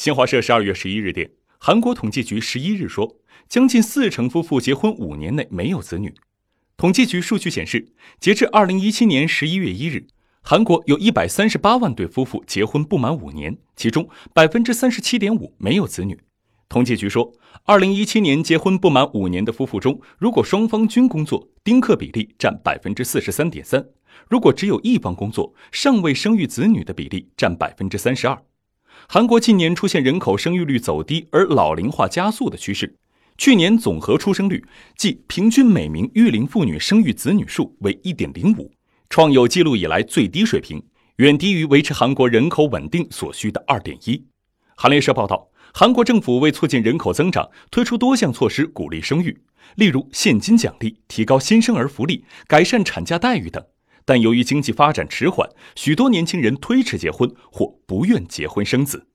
新华社十二月十一日电，韩国统计局十一日说，将近四成夫妇结婚五年内没有子女。统计局数据显示，截至二零一七年十一月一日，韩国有一百三十八万对夫妇结婚不满五年，其中百分之三十七点五没有子女。统计局说，二零一七年结婚不满五年的夫妇中，如果双方均工作，丁克比例占百分之四十三点三；如果只有一方工作，尚未生育子女的比例占百分之三十二。韩国近年出现人口生育率走低而老龄化加速的趋势，去年总和出生率即平均每名育龄妇女生育子女数为一点零五，创有记录以来最低水平，远低于维持韩国人口稳定所需的二点一。韩联社报道。韩国政府为促进人口增长，推出多项措施鼓励生育，例如现金奖励、提高新生儿福利、改善产假待遇等。但由于经济发展迟缓，许多年轻人推迟结婚或不愿结婚生子。